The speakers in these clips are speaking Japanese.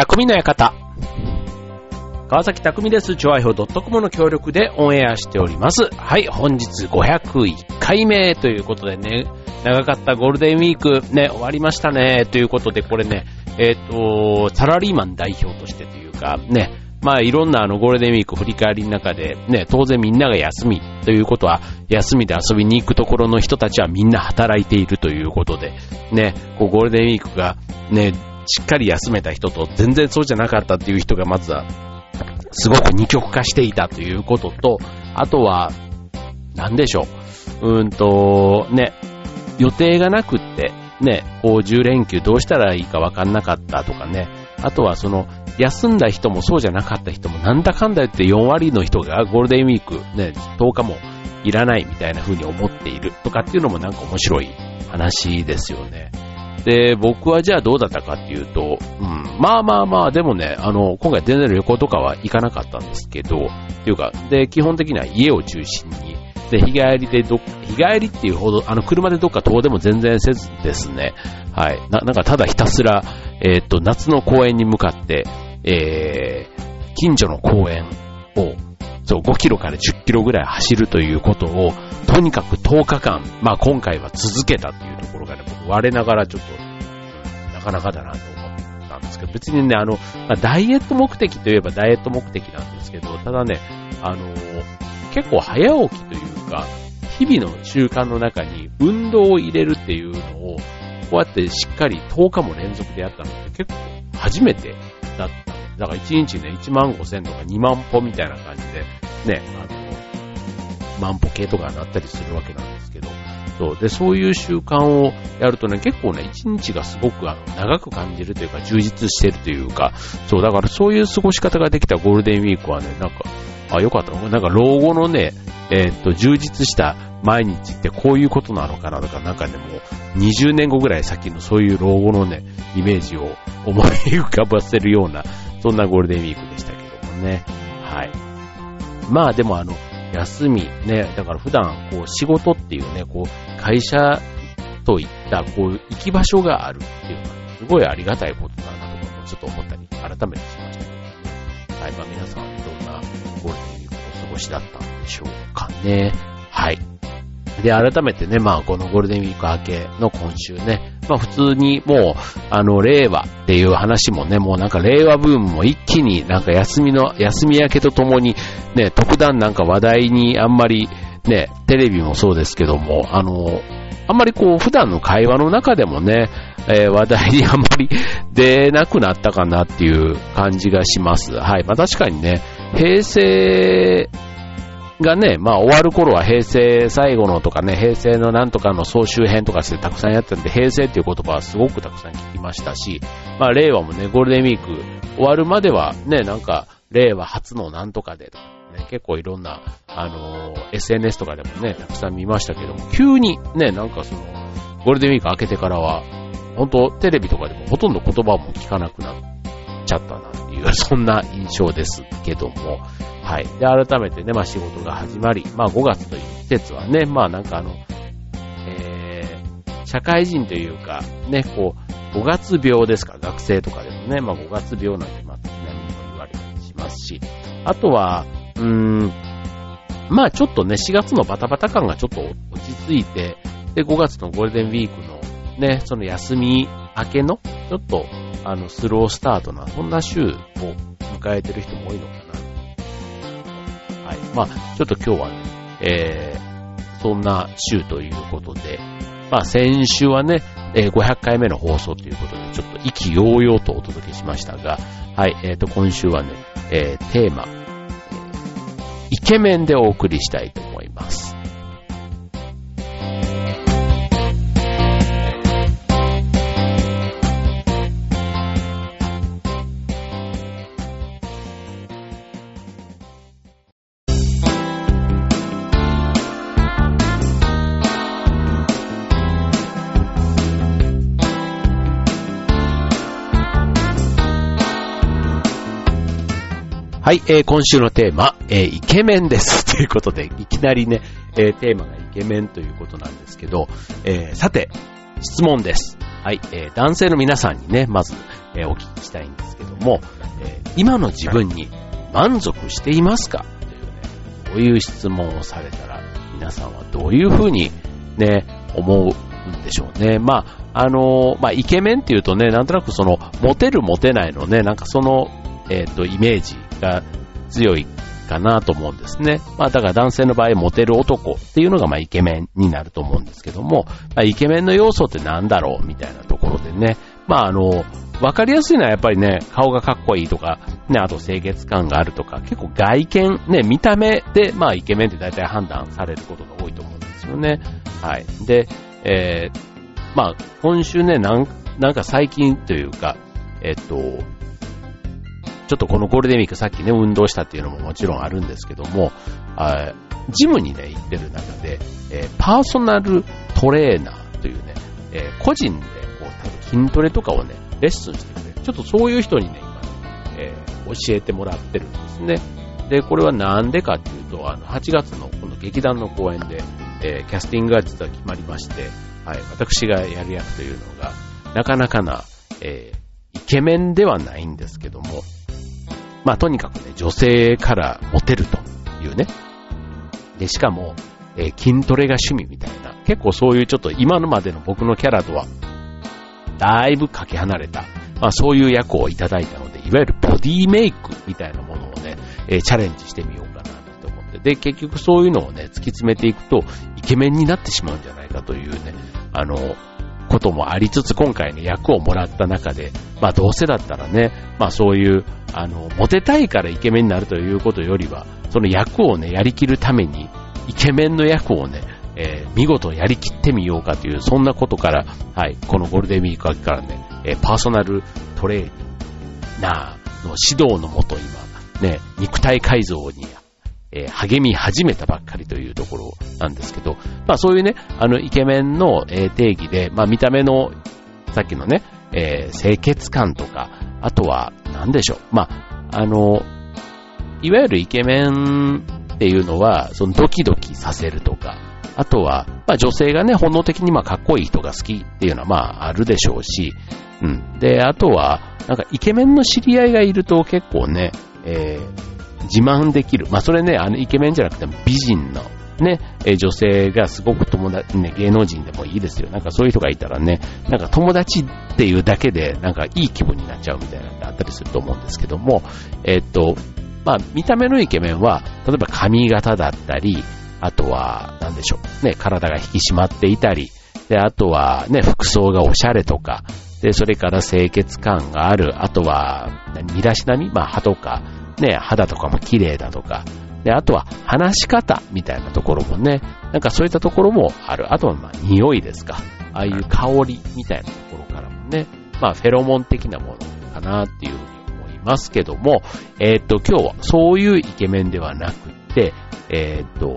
匠の館。川崎匠です。チョアヒョウ .com の協力でオンエアしております。はい、本日501回目ということでね、長かったゴールデンウィークね、終わりましたね、ということで、これね、えっ、と、サラリーマン代表としてというか、ね、まあいろんなあのゴールデンウィーク振り返りの中で、ね、当然みんなが休みということは、休みで遊びに行くところの人たちはみんな働いているということで、ね、こうゴールデンウィークがね、しっかり休めた人と全然そうじゃなかったっていう人がまずは、すごく二極化していたということと、あとは、なんでしょう。うーんと、ね、予定がなくって、ね、こう10連休どうしたらいいかわかんなかったとかね、あとはその、休んだ人もそうじゃなかった人もなんだかんだ言って4割の人がゴールデンウィークね、10日もいらないみたいな風に思っているとかっていうのもなんか面白い話ですよね。で、僕はじゃあどうだったかっていうと、うん、まあまあまあ、でもね、あの、今回全然旅行とかは行かなかったんですけど、っていうか、で、基本的には家を中心に、で、日帰りでど、日帰りっていうほど、あの、車でどっか遠でも全然せずですね、はい、ななんかただひたすら、えー、っと、夏の公園に向かって、えー、近所の公園を、そう、5キロから10キロぐらい走るということを、とにかく10日間、まあ今回は続けたっていうところがね、僕我ながらちょっと、なかなかだなと思ったんですけど、別にね、あの、まあ、ダイエット目的といえばダイエット目的なんですけど、ただね、あの、結構早起きというか、日々の習慣の中に運動を入れるっていうのを、こうやってしっかり10日も連続でやったのって結構初めてだっただから1日ね、1万5千とか2万歩みたいな感じで、ね、あの、万歩計とかになったりするわけなんですけど、そう。で、そういう習慣をやるとね、結構ね、1日がすごくあの長く感じるというか、充実してるというか、そう、だからそういう過ごし方ができたゴールデンウィークはね、なんか、あ、よかった。なんか老後のね、えー、っと、充実した毎日ってこういうことなのかなとか、なんかね、もう20年後ぐらい先のそういう老後のね、イメージを思い浮かばせるような、そんなゴールデンウィークでしたけどもね。はい。まあでもあの、休み、ね、だから普段、こう、仕事っていうね、こう、会社といった、こう、行き場所があるっていうのは、すごいありがたいことだなとかちょっと思ったり、改めてしましたけど、ね。はい、まあ皆さん、どんなゴールデンウィークをお過ごしだったんでしょうかね。はい。で、改めてね、まあ、このゴールデンウィーク明けの今週ね、まあ、普通にもう、あの、令和っていう話もね、もうなんか令和ブームも一気になんか休みの、休み明けとともに、ね、特段なんか話題にあんまり、ね、テレビもそうですけども、あの、あんまりこう、普段の会話の中でもね、えー、話題にあんまり出なくなったかなっていう感じがします。はい。まあ確かにね、平成がね、まあ終わる頃は平成最後のとかね、平成のなんとかの総集編とかしてたくさんやってるんで、平成っていう言葉はすごくたくさん聞きましたし、まあ令和もね、ゴールデンウィーク終わるまではね、なんか、令和初のなんとかでとかね、結構いろんな、あのー、SNS とかでもね、たくさん見ましたけども、急にね、なんかその、ゴールデンウィーク明けてからは、本当テレビとかでもほとんど言葉も聞かなくなっちゃったなっていう、そんな印象ですけども、はい。で、改めてね、まあ仕事が始まり、まあ5月という季節はね、まあなんかあの、えー、社会人というか、ね、こう、5月病ですか、学生とかでもね、まあ5月病なんて、まあ、ちなみにも言われたりしますし、あとは、うーん、まあちょっとね、4月のバタバタ感がちょっと落ち着いて、で、5月のゴールデンウィークのね、その休み明けの、ちょっと、あの、スロースタートな、そんな週を迎えてる人も多いのかな。まあ、ちょっと今日はね、えー、そんな週ということで、まあ、先週はね、えー、500回目の放送ということで、ちょっと意気揚々とお届けしましたが、はい、えっ、ー、と、今週はね、えー、テーマ、イケメンでお送りしたいと思います。はい、えー、今週のテーマ、えー、イケメンです。ということで、いきなりね、えー、テーマがイケメンということなんですけど、えー、さて、質問です。はい、えー、男性の皆さんにね、まず、えー、お聞きしたいんですけども、えー、今の自分に満足していますか？というね、こういう質問をされたら、皆さんはどういうふうにね、思うんでしょうね。まあ、あのまあ、イケメンっていうとね、なんとなくその、モテるモテないのね、なんかその、えっ、ー、と、イメージが強いかなと思うんですね。まあだから男性の場合、モテる男っていうのがまあイケメンになると思うんですけども、まあ、イケメンの要素って何だろうみたいなところでね、まああの、わかりやすいのはやっぱりね、顔がかっこいいとか、ね、あと清潔感があるとか、結構外見、ね、見た目で、まあイケメンって大体判断されることが多いと思うんですよね。はい。で、えー、まあ今週ね、なんなんか最近というか、えっと、ちょっとこのゴールデンウィークさっきね、運動したっていうのももちろんあるんですけども、あジムにね、行ってる中で、えー、パーソナルトレーナーというね、えー、個人でこう、筋トレとかをね、レッスンしてくれる。ちょっとそういう人にね、今ね、えー、教えてもらってるんですね。で、これはなんでかっていうと、あの、8月のこの劇団の公演で、え、キャスティングが実は決まりまして、はい、私がやる役というのが、なかなかな、え、イケメンではないんですけども、まあとにかくね、女性からモテるというね。で、しかも、えー、筋トレが趣味みたいな、結構そういうちょっと今のまでの僕のキャラとは、だいぶかけ離れた、まあそういう役をいただいたので、いわゆるボディメイクみたいなものをね、えー、チャレンジしてみようかなと思って。で、結局そういうのをね、突き詰めていくと、イケメンになってしまうんじゃないかというね、あの、こともありつつ、今回ね、役をもらった中で、まあどうせだったらね、まあそういう、あの、モテたいからイケメンになるということよりは、その役をね、やりきるために、イケメンの役をね、えー、見事やりきってみようかという、そんなことから、はい、このゴールデンウィーク明けからね、えー、パーソナルトレーニングなの指導のもと今、ね、肉体改造にえー、励み始めたばっかりというところなんですけど、まあそういうね、あのイケメンの、えー、定義で、まあ見た目の、さっきのね、えー、清潔感とか、あとは、なんでしょう。まあ、あの、いわゆるイケメンっていうのは、そのドキドキさせるとか、あとは、まあ女性がね、本能的にまあかっこいい人が好きっていうのはまああるでしょうし、うん。で、あとは、なんかイケメンの知り合いがいると結構ね、えー、自慢できる。まあ、それね、あの、イケメンじゃなくても美人の、ね、え女性がすごく友達、ね、芸能人でもいいですよ。なんかそういう人がいたらね、なんか友達っていうだけで、なんかいい気分になっちゃうみたいなのがあったりすると思うんですけども、えっと、まあ、見た目のイケメンは、例えば髪型だったり、あとは、なんでしょう、ね、体が引き締まっていたり、で、あとはね、服装がおしゃれとか、で、それから清潔感がある、あとは、身だしなみまあ、歯とか、ね、肌とかも綺麗だとか、で、あとは話し方みたいなところもね、なんかそういったところもある。あとはまあ匂いですか。ああいう香りみたいなところからもね、まあフェロモン的なものかなっていうふうに思いますけども、えー、っと、今日はそういうイケメンではなくて、えー、っと、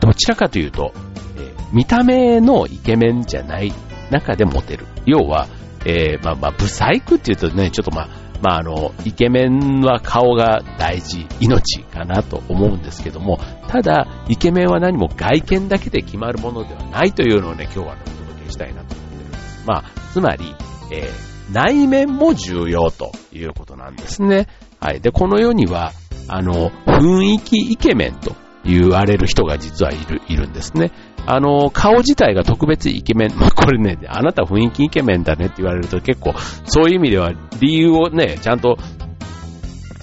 どちらかというと、えー、見た目のイケメンじゃない中でモテる。要は、えー、まあまあ、ブサイクっていうとね、ちょっとまあ、まあ、あの、イケメンは顔が大事、命かなと思うんですけども、ただ、イケメンは何も外見だけで決まるものではないというのをね、今日は、ね、お届けしたいなと思ってるんです。まあ、つまり、えー、内面も重要ということなんですね。はい。で、この世には、あの、雰囲気イケメンと言われる人が実はいる、いるんですね。あの、顔自体が特別イケメン。まあ、これね、あなた雰囲気イケメンだねって言われると結構、そういう意味では理由をね、ちゃんと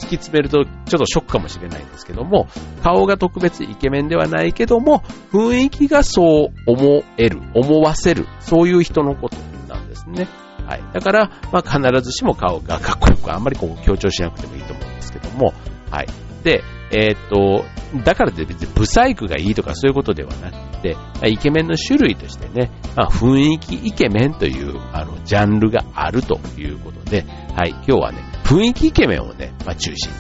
突き詰めるとちょっとショックかもしれないんですけども、顔が特別イケメンではないけども、雰囲気がそう思える、思わせる、そういう人のことなんですね。はい。だから、まあ、必ずしも顔がかっこよく、あんまりこう強調しなくてもいいと思うんですけども、はい。で、えー、っと、だからって別にブサイクがいいとかそういうことではなくて、イケメンの種類としてね、まあ、雰囲気イケメンというあのジャンルがあるということで、はい、今日はね、雰囲気イケメンをね、まあ、中心に、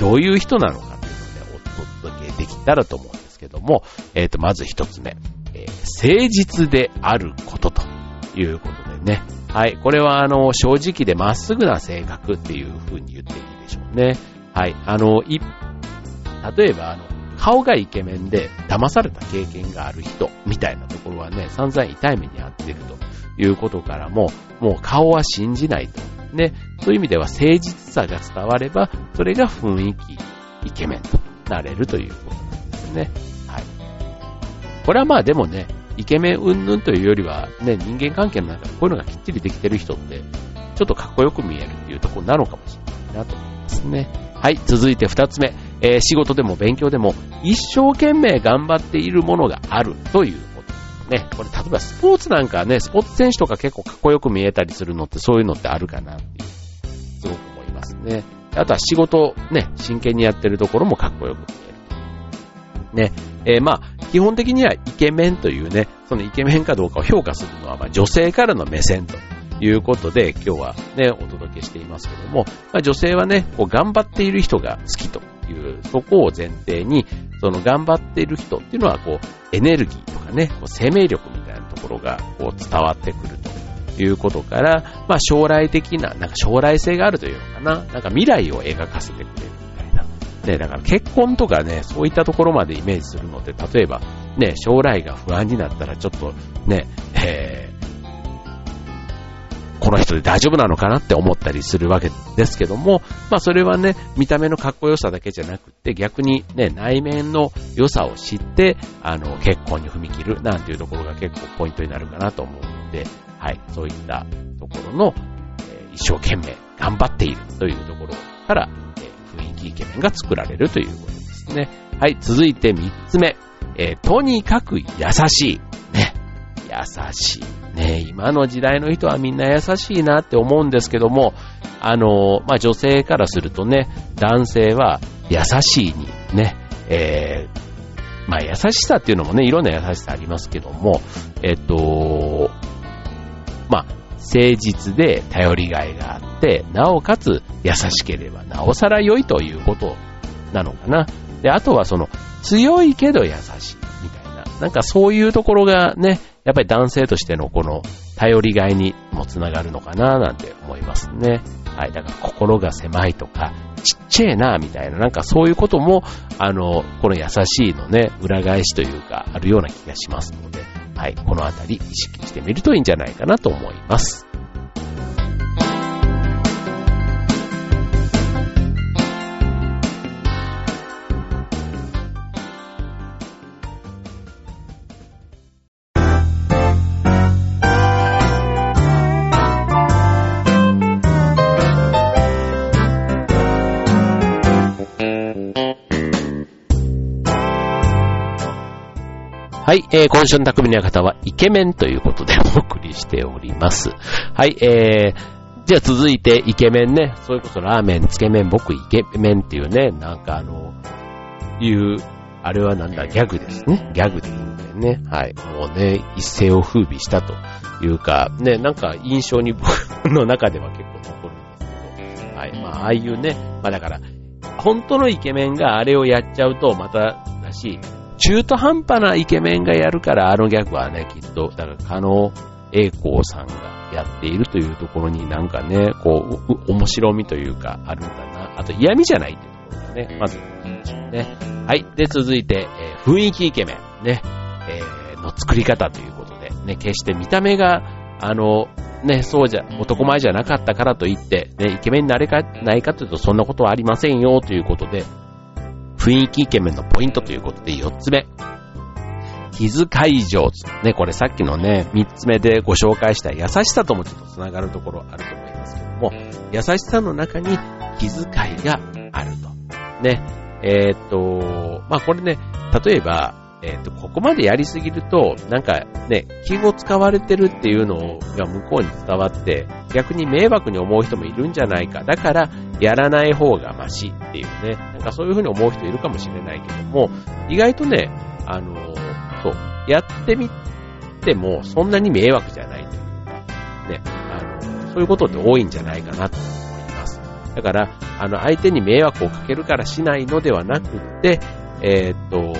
どういう人なのかというのをね、お届けできたらと思うんですけども、えー、っと、まず一つ目、えー、誠実であることということでね、はい、これはあの、正直でまっすぐな性格っていう風に言っていいでしょうね。はい、あの、一例えば、あの、顔がイケメンで騙された経験がある人みたいなところはね、散々痛い目に遭ってるということからも、もう顔は信じないと。ね、そういう意味では誠実さが伝われば、それが雰囲気、イケメンとなれるということなんですね。はい。これはまあでもね、イケメン云々というよりは、ね、人間関係の中でこういうのがきっちりできてる人って、ちょっとかっこよく見えるっていうところなのかもしれないなと思いますね。はい、続いて二つ目。えー、仕事でも勉強でも一生懸命頑張っているものがあるということね。これ例えばスポーツなんかね、スポーツ選手とか結構かっこよく見えたりするのってそういうのってあるかなっていう、すごく思いますね。あとは仕事ね、真剣にやってるところもかっこよく見える。ね、えー、まあ、基本的にはイケメンというね、そのイケメンかどうかを評価するのは、まあ、女性からの目線ということで、今日はね、お届けしていますけども、まあ、女性はね、こう頑張っている人が好きという、そこを前提に、その頑張っている人っていうのは、こう、エネルギーとかね、こう生命力みたいなところが、こう、伝わってくるということから、まあ、将来的な、なんか将来性があるというのかな、なんか未来を描かせてくれるみたいな。ね、だから結婚とかね、そういったところまでイメージするので、例えば、ね、将来が不安になったらちょっとね、えー、この人で大丈夫なのかなって思ったりするわけですけども、まあそれはね、見た目のかっこよさだけじゃなくて、逆にね、内面の良さを知って、あの、結婚に踏み切るなんていうところが結構ポイントになるかなと思うので、はい、そういったところの、えー、一生懸命頑張っているというところから、えー、雰囲気イケメンが作られるということですね。はい、続いて三つ目、えー、とにかく優しい。ね、優しい。ね、今の時代の人はみんな優しいなって思うんですけども、あの、まあ、女性からするとね、男性は優しいにね、えー、まあ、優しさっていうのもね、いろんな優しさありますけども、えっと、まあ、誠実で頼りがいがあって、なおかつ優しければなおさら良いということなのかな。で、あとはその、強いけど優しいみたいな、なんかそういうところがね、やっぱり男性としてのこの頼りがいにもつながるのかななんて思いますね。はい。だから心が狭いとか、ちっちゃいなみたいな、なんかそういうことも、あの、この優しいのね、裏返しというか、あるような気がしますので、はい。このあたり意識してみるといいんじゃないかなと思います。はい、えー、今週の匠の方はイケメンということでお送りしております。はい、えー、じゃあ続いてイケメンね、それこそラーメン、つけ麺、僕イケメンっていうね、なんかあの、いう、あれはなんだ、ギャグですね。ギャグでいいんだよね。はい。もうね、一世を風靡したというか、ね、なんか印象に僕の中では結構残るんですけど、はい。まあ、ああいうね、まあだから、本当のイケメンがあれをやっちゃうとまただし、中途半端なイケメンがやるから、あのギャグはね、きっと、だから、可能栄光さんがやっているというところになんかね、こう、面白みというか、あるんだな。あと、嫌味じゃないっていうところがね、まず、ね。はい。で、続いて、えー、雰囲気イケメン、ね、えー、の作り方ということで、ね、決して見た目が、あの、ね、そうじゃ、男前じゃなかったからといって、ね、イケメンになれか、ないかというと、そんなことはありませんよ、ということで、雰囲気イケメンのポイントということで4つ目。気遣い上手。ね、これさっきのね、3つ目でご紹介した優しさともちょっと繋がるところあると思いますけども、優しさの中に気遣いがあると。ね、えー、っと、まあこれね、例えば、えっ、と、ここまでやりすぎると、なんかね、気を使われてるっていうのが向こうに伝わって、逆に迷惑に思う人もいるんじゃないか。だから、やらない方がマシっていうね、なんかそういうふうに思う人いるかもしれないけども、意外とね、あの、そう、やってみてもそんなに迷惑じゃないというか、ね、あの、そういうことって多いんじゃないかなと思います。だから、あの、相手に迷惑をかけるからしないのではなくて、え、っと、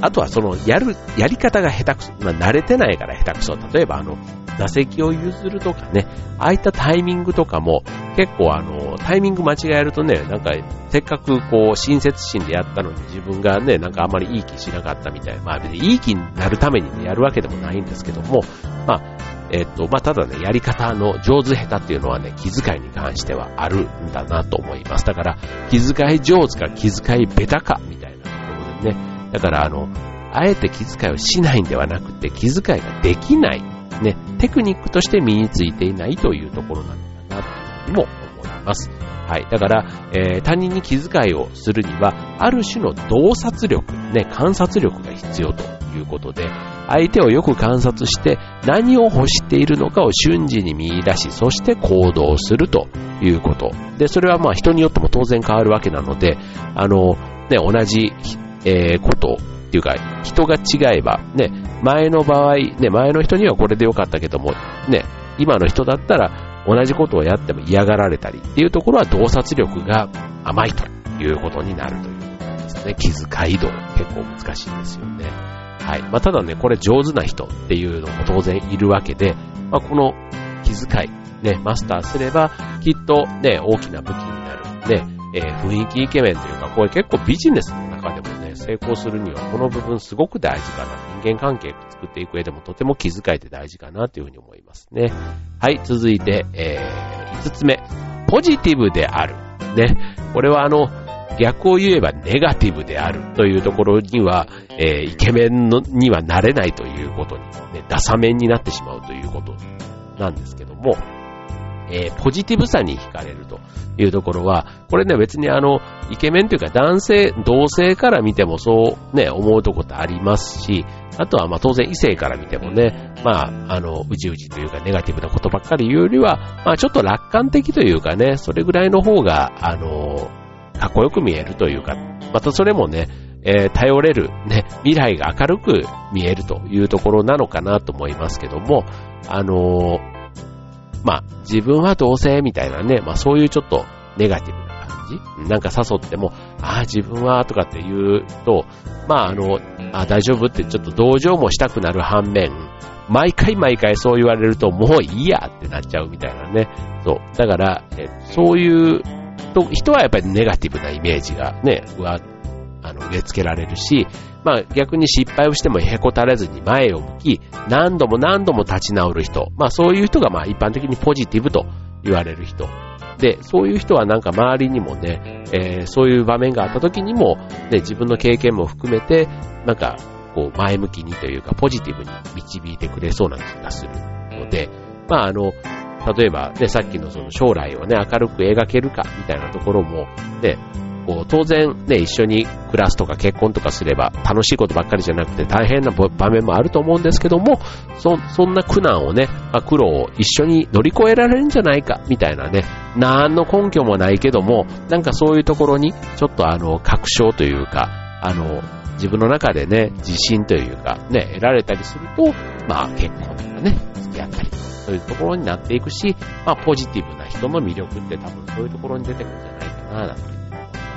あとはその、やる、やり方が下手くそ。まあ、慣れてないから下手くそ。例えばあの、打席を譲るとかね、ああいったタイミングとかも結構あの、タイミング間違えるとね、なんかせっかくこう親切心でやったのに自分がね、なんかあんまりいい気しなかったみたいな、まあいい気になるためにね、やるわけでもないんですけども、まあ、えっと、まあ、ただね、やり方の上手下手っていうのはね、気遣いに関してはあるんだなと思います。だから、気遣い上手か気遣い下手かみたいなところでね、だからあの、あえて気遣いをしないんではなくて、気遣いができない、ね、テクニックとして身についていないというところなのかなというふうにも思います。はい。だから、えー、他人に気遣いをするには、ある種の洞察力、ね、観察力が必要ということで、相手をよく観察して何を欲しているのかを瞬時に見出し、そして行動するということ。で、それはまあ人によっても当然変わるわけなので、あの、ね、同じ、えー、ことっていうか、人が違えば、ね、前の場合、ね、前の人にはこれでよかったけども、ね、今の人だったら同じことをやっても嫌がられたりっていうところは洞察力が甘いということになるということですね。気遣い度結構難しいですよね。はい。まあ、ただね、これ上手な人っていうのも当然いるわけで、まあ、この気遣い、ね、マスターすれば、きっとね、大きな武器になる。ね、えー、雰囲気イケメンというか、これ結構ビジネスの中でも、成功するにはこの部分すごく大事かな。人間関係作っていく上でもとても気遣いって大事かなというふうに思いますね。はい、続いて、えー、5つ目。ポジティブである。ね。これはあの、逆を言えばネガティブであるというところには、えー、イケメンのにはなれないということに、ね、ダサ面になってしまうということなんですけども、えー、ポジティブさに惹かれるというところは、これね別にあの、イケメンというか男性、同性から見てもそうね、思うとこってありますし、あとはまあ当然異性から見てもね、まあ、あの、うじうじというかネガティブなことばっかり言うよりは、まあちょっと楽観的というかね、それぐらいの方が、あの、かっこよく見えるというか、またそれもね、えー、頼れる、ね、未来が明るく見えるというところなのかなと思いますけども、あのー、まあ、自分は同性みたいなね、まあそういうちょっとネガティブな感じ？なんか誘っても、ああ、自分はとかって言うと、まああの、あ大丈夫ってちょっと同情もしたくなる反面、毎回毎回そう言われるともういいやってなっちゃうみたいなね。そう。だから、えそういうと、人はやっぱりネガティブなイメージがね、わ、あの、植え付けられるし、まあ逆に失敗をしてもへこたれずに前を向き、何度も何度も立ち直る人。まあそういう人がまあ一般的にポジティブと言われる人。で、そういう人はなんか周りにもね、えー、そういう場面があった時にも、ね、自分の経験も含めて、なんか、こう前向きにというかポジティブに導いてくれそうな気がするので、まああの、例えばね、さっきのその将来をね、明るく描けるかみたいなところも、ね、こう当然ね、一緒に暮らすとか結婚とかすれば楽しいことばっかりじゃなくて大変な場面もあると思うんですけども、そ、そんな苦難をね、まあ、苦労を一緒に乗り越えられるんじゃないか、みたいなね、何の根拠もないけども、なんかそういうところに、ちょっとあの、確証というか、あの、自分の中でね、自信というか、ね、得られたりすると、まあ結婚とかね、付き合ったりそういうところになっていくし、まあ、ポジティブな人の魅力って多分そういうところに出てくるんじゃないかな、なんて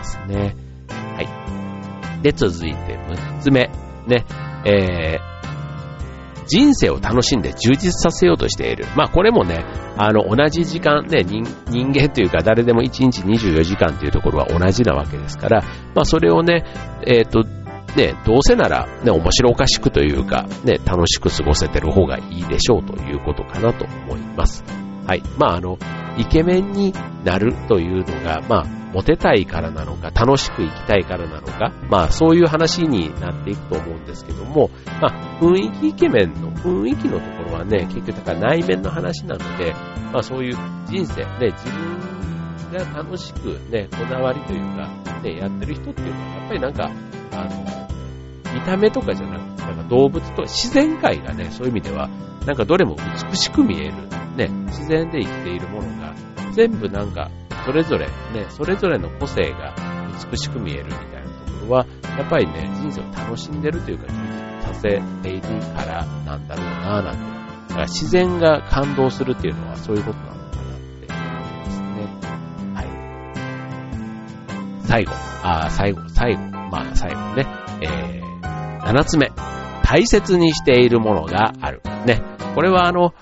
ますね。はい。で、続いて6つ目。ね、えー、人生を楽しんで充実させようとしている。まあこれもね、あの同じ時間ね、人間というか誰でも1日24時間というところは同じなわけですから、まあそれをね、えっ、ー、と、ね、どうせなら、ね、面白おかしくというか、ね、楽しく過ごせてる方がいいでしょうということかなと思います。はい。まあ、あの、イケメンになるというのが、まあ、モテたいからなのか、楽しく生きたいからなのか、まあ、そういう話になっていくと思うんですけども、まあ、雰囲気イケメンの雰囲気のところはね、結局、だから内面の話なので、まあ、そういう人生、ね、自分が楽しくね、こだわりというか、ね、やってる人っていうのは、やっぱりなんか、あの、見た目とかじゃなくて、なんか動物と自然界がね、そういう意味では、なんかどれも美しく見える、ね、自然で生きているものが、全部なんか、それぞれ、ね、それぞれの個性が美しく見えるみたいなところは、やっぱりね、人生を楽しんでるというか、させているからなんだろうなぁなんて。だから自然が感動するっていうのはそういうことなのかなって思いますね。はい。最後、あ最後、最後、まあ最後ね、えー、7つ目。大切にしているものがある。ね。これはあの、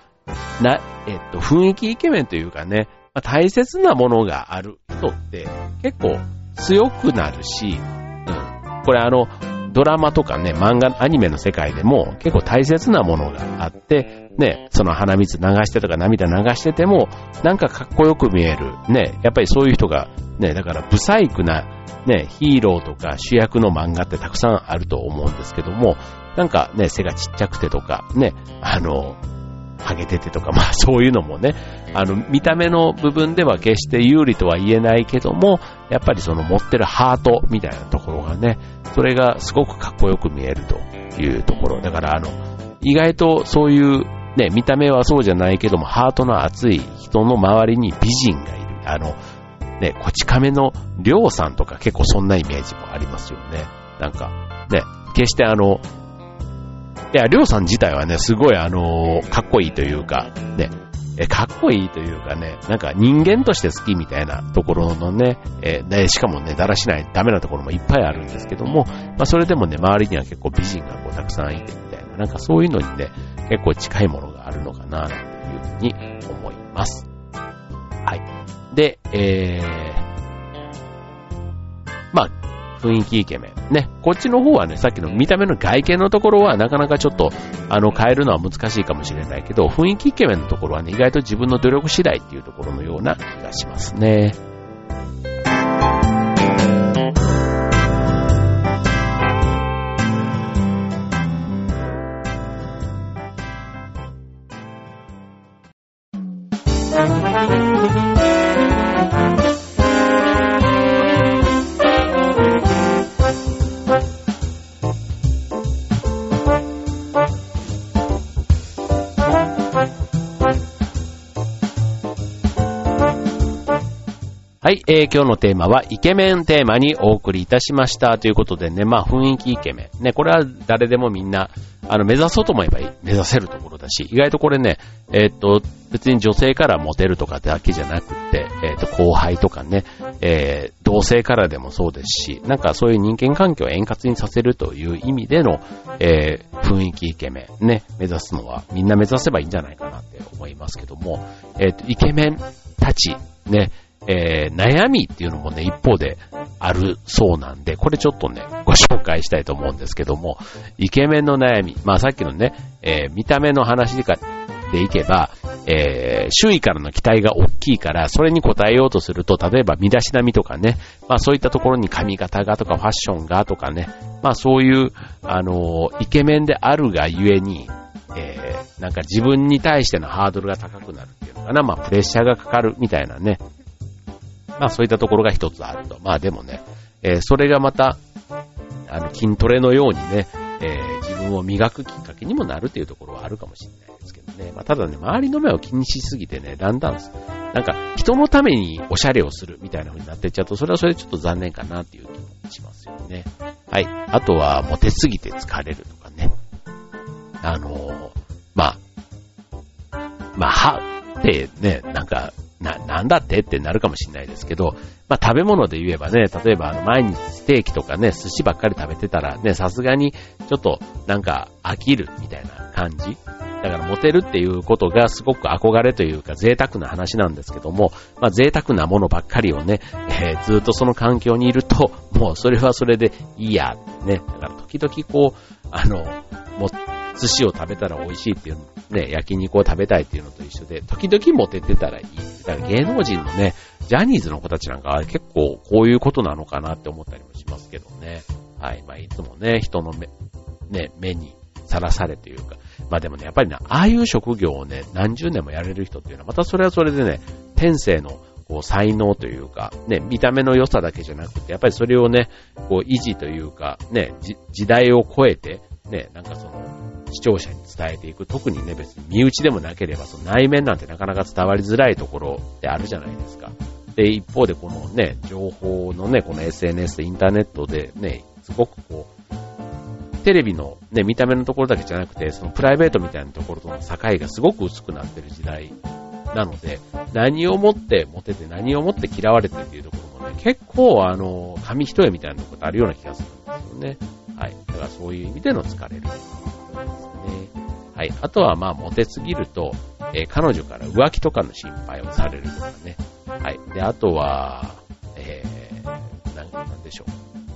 な、えっと、雰囲気イケメンというかね、まあ、大切なものがある人って結構強くなるし、うん。これあの、ドラマとかね、漫画、アニメの世界でも結構大切なものがあって、ね、その鼻水流してとか涙流してても、なんかかっこよく見える。ね、やっぱりそういう人が、ね、だからブサイクな、ね、ヒーローとか主役の漫画ってたくさんあると思うんですけども、なんかね、背がちっちゃくてとか、ね、あの、ハゲててとか、まあそういうのもね、あの、見た目の部分では決して有利とは言えないけども、やっぱりその持ってるハートみたいなところがね、それがすごくかっこよく見えるというところ。だからあの、意外とそういうね、見た目はそうじゃないけども、ハートの熱い人の周りに美人がいる。あの、ね、こち亀のりょうさんとか結構そんなイメージもありますよね。なんか、ね、決してあの、いや、りょうさん自体はね、すごいあのかっこいいというか、ね、え、かっこいいというかね、なんか人間として好きみたいなところのね、えで、しかもね、だらしないダメなところもいっぱいあるんですけども、まあそれでもね、周りには結構美人がこうたくさんいてみたいな、なんかそういうのにね、結構近いものがあるのかな、というふうに思います。はい。で、えー、まあ、雰囲気イケメン。ね、こっちの方はね、さっきの見た目の外見のところはなかなかちょっと、あの、変えるのは難しいかもしれないけど、雰囲気イケメンのところはね、意外と自分の努力次第っていうところのような気がしますね。はい、えー、今日のテーマはイケメンテーマにお送りいたしましたということでね、まあ雰囲気イケメン。ね、これは誰でもみんな、あの、目指そうと思えば目指せるところだし、意外とこれね、えー、っと、別に女性からモテるとかだけじゃなくって、えー、っと、後輩とかね、えー、同性からでもそうですし、なんかそういう人間関係を円滑にさせるという意味での、えー、雰囲気イケメンね、目指すのはみんな目指せばいいんじゃないかなって思いますけども、えっと、イケメンたち、ね、えー、悩みっていうのもね、一方であるそうなんで、これちょっとね、ご紹介したいと思うんですけども、イケメンの悩み。まあさっきのね、えー、見た目の話ででいけば、えー、周囲からの期待が大きいから、それに応えようとすると、例えば身だしなみとかね、まあそういったところに髪型がとかファッションがとかね、まあそういう、あの、イケメンであるがゆえに、え、なんか自分に対してのハードルが高くなるっていうのかな、まあプレッシャーがかかるみたいなね、まあそういったところが一つあると。まあでもね、えー、それがまた、あの、筋トレのようにね、えー、自分を磨くきっかけにもなるっていうところはあるかもしれないですけどね。まあただね、周りの目を気にしすぎてね、だんだん、なんか人のためにおしゃれをするみたいな風になってっちゃうと、それはそれでちょっと残念かなっていう気もしますよね。はい。あとは、モテすぎて疲れるとかね。あのー、まあ、まあ、はってね、なんか、な、なんだってってなるかもしれないですけど、まあ食べ物で言えばね、例えばあの毎日ステーキとかね、寿司ばっかり食べてたらね、さすがにちょっとなんか飽きるみたいな感じ。だからモテるっていうことがすごく憧れというか贅沢な話なんですけども、まあ贅沢なものばっかりをね、えー、ずっとその環境にいると、もうそれはそれでいいや、ね。だから時々こう、あの、も寿司を食べたら美味しいっていう、ね、焼肉を食べたいっていうのと一緒で、時々モテてたらいい。だから芸能人のね、ジャニーズの子たちなんかは結構こういうことなのかなって思ったりもしますけどね。はい。まあ、いつもね、人の目、ね、目にさらされというか。まあでもね、やっぱりね、ああいう職業をね、何十年もやれる人っていうのは、またそれはそれでね、天性のこう才能というか、ね、見た目の良さだけじゃなくて、やっぱりそれをね、こう維持というか、ね、時代を超えて、ね、なんかその、視聴者に伝えていく。特にね、別に身内でもなければ、その内面なんてなかなか伝わりづらいところってあるじゃないですか。で、一方でこのね、情報のね、この SNS でインターネットでね、すごくこう、テレビのね、見た目のところだけじゃなくて、そのプライベートみたいなところとの境がすごく薄くなってる時代なので、何をもってモテて何をもって嫌われてっていうところもね、結構あの、紙一重みたいなところってあるような気がするんですよね。はい。だからそういう意味での疲れる。ねはい。あとはまあ、モテすぎると、えー、彼女から浮気とかの心配をされるとかね。はい。で、あとは、えー、なんなんでしょう。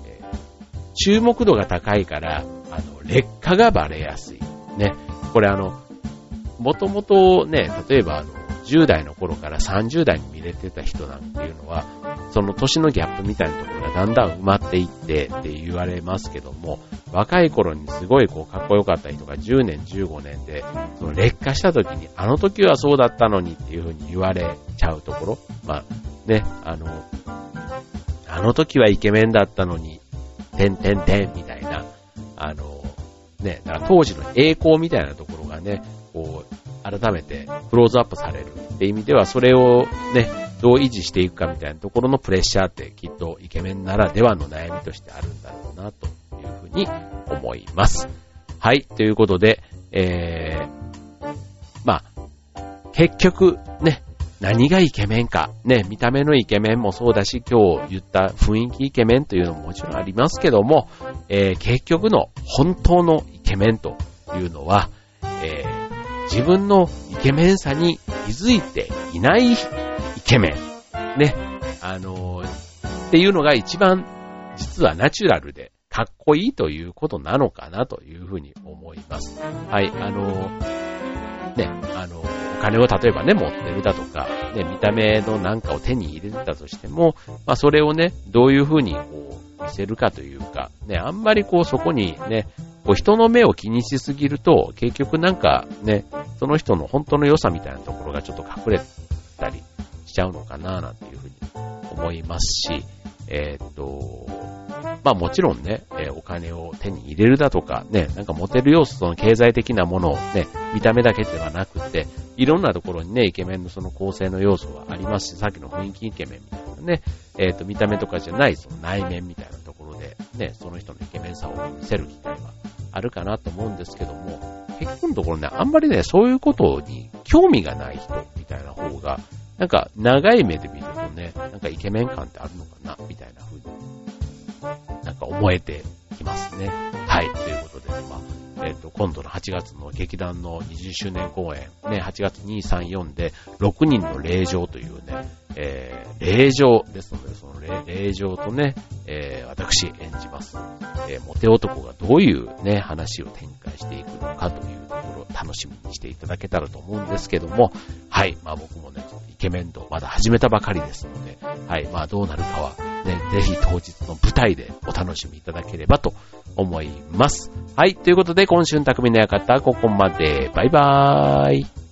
えー、注目度が高いから、あの、劣化がバレやすい。ね。これあの、もともとね、例えばあの、10代の頃から30代に見れてた人なんていうのは、その年のギャップみたいなところがだんだん埋まっていってって言われますけども、若い頃にすごいこうかっこよかった人が10年、15年で、その劣化した時に、あの時はそうだったのにっていうふうに言われちゃうところ、まあね、あの、あの時はイケメンだったのに、てんてんてんみたいな、あの、ね、だから当時の栄光みたいなところがね、こう、改めてクローズアップされるって意味では、それをね、どう維持していくかみたいなところのプレッシャーってきっとイケメンならではの悩みとしてあるんだろうなというふうに思います。はい、ということで、えー、まあ、結局ね、何がイケメンか、ね、見た目のイケメンもそうだし、今日言った雰囲気イケメンというのももちろんありますけども、えー、結局の本当のイケメンというのは、えー自分のイケメンさに気づいていないケメン。ね。あのー、っていうのが一番実はナチュラルでかっこいいということなのかなというふうに思います。はい、あのー、ね、あのー、お金を例えばね、持ってるだとか、ね、見た目のなんかを手に入れてたとしても、まあそれをね、どういうふうにこう見せるかというか、ね、あんまりこうそこにね、こう人の目を気にしすぎると、結局なんかね、その人の本当の良さみたいなところがちょっと隠れちゃうのかななんていうふうに思いますし、えー、っと、まあもちろんね、えー、お金を手に入れるだとか、ね、なんかモテる要素、その経済的なものをね、見た目だけではなくて、いろんなところにね、イケメンのその構成の要素はありますし、さっきの雰囲気イケメンみたいなね、えー、っと、見た目とかじゃない、その内面みたいなところで、ね、その人のイケメンさを見せる機会はあるかなと思うんですけども、結局のところね、あんまりね、そういうことに興味がない人みたいな方が、なんか長い目で見るとね、なんかイケメン感ってあるのかな、みたいな風に、なんか思えてきますね。はい、ということで、まあ、えっ、ー、と、今度の8月の劇団の20周年公演、ね、8月2、3、4で、6人の霊場というね、えー、霊場ですので、その霊場とね、えー、私演じます。えー、モテ男がどういうね、話を展開していくのかというところを楽しみにしていただけたらと思うんですけども、はい、まあ僕もね、ケメン度まだ始めたばかりですので、はい、まあどうなるかはね、ぜひ当日の舞台でお楽しみいただければと思います。はい、ということで今週の匠の館ここまで。バイバーイ。